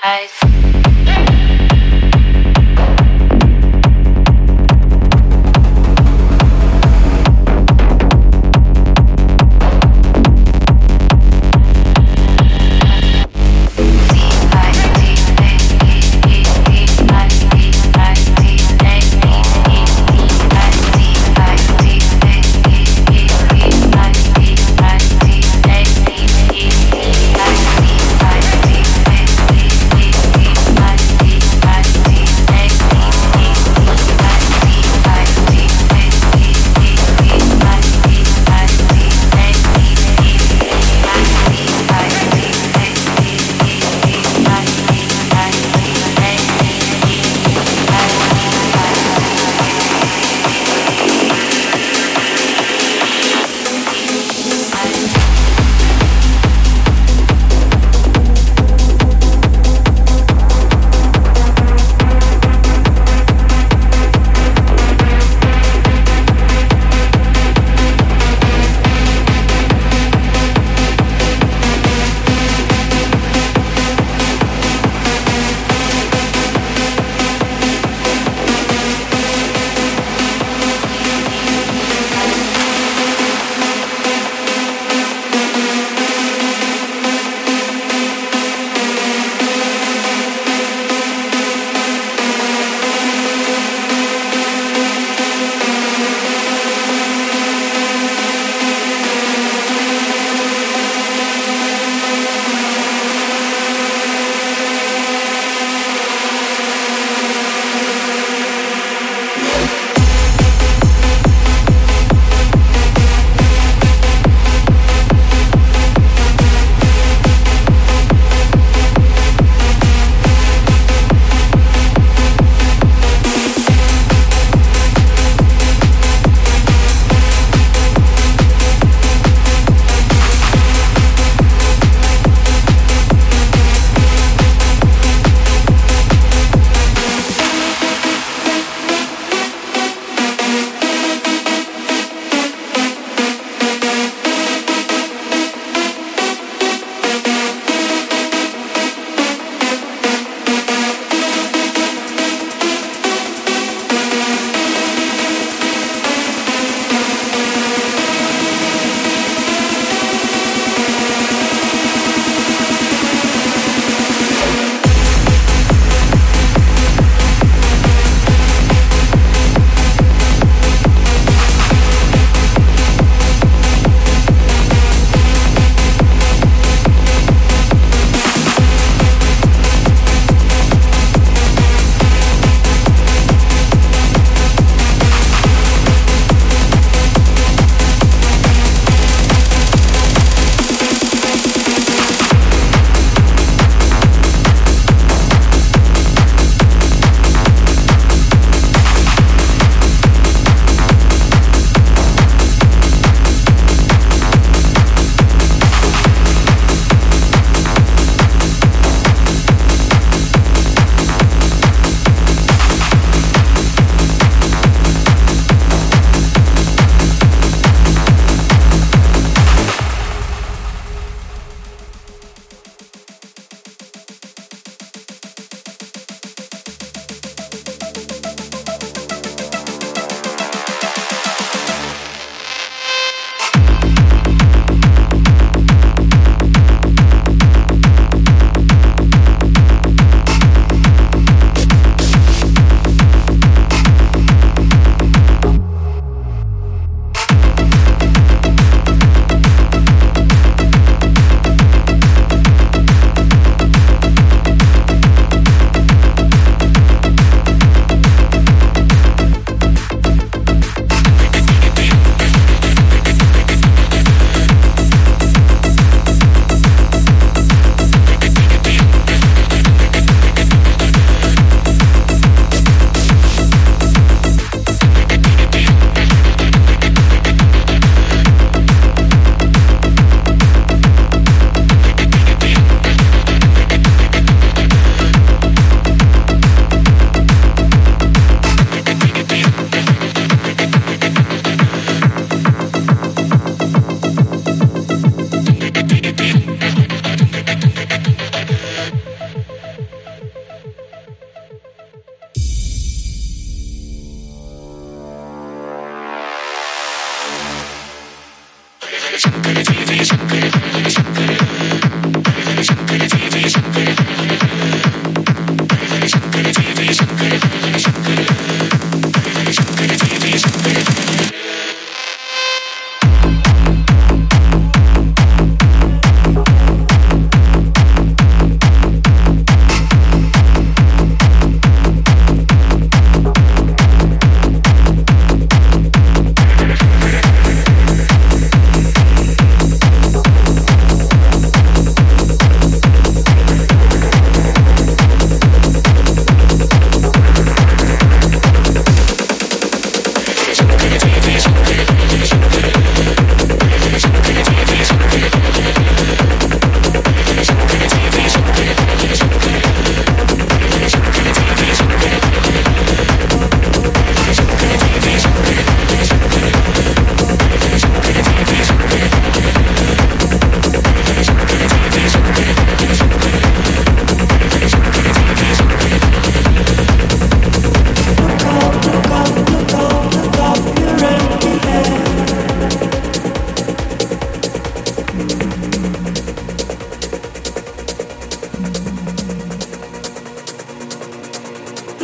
I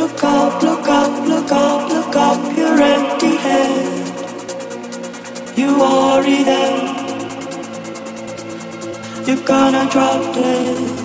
Look up, look up, look up, look up your empty head. You are there. You're gonna drop dead.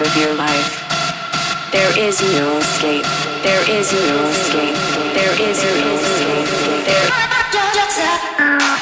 of your life. There is no escape. There is no escape. There is no escape. There.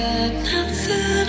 got nothing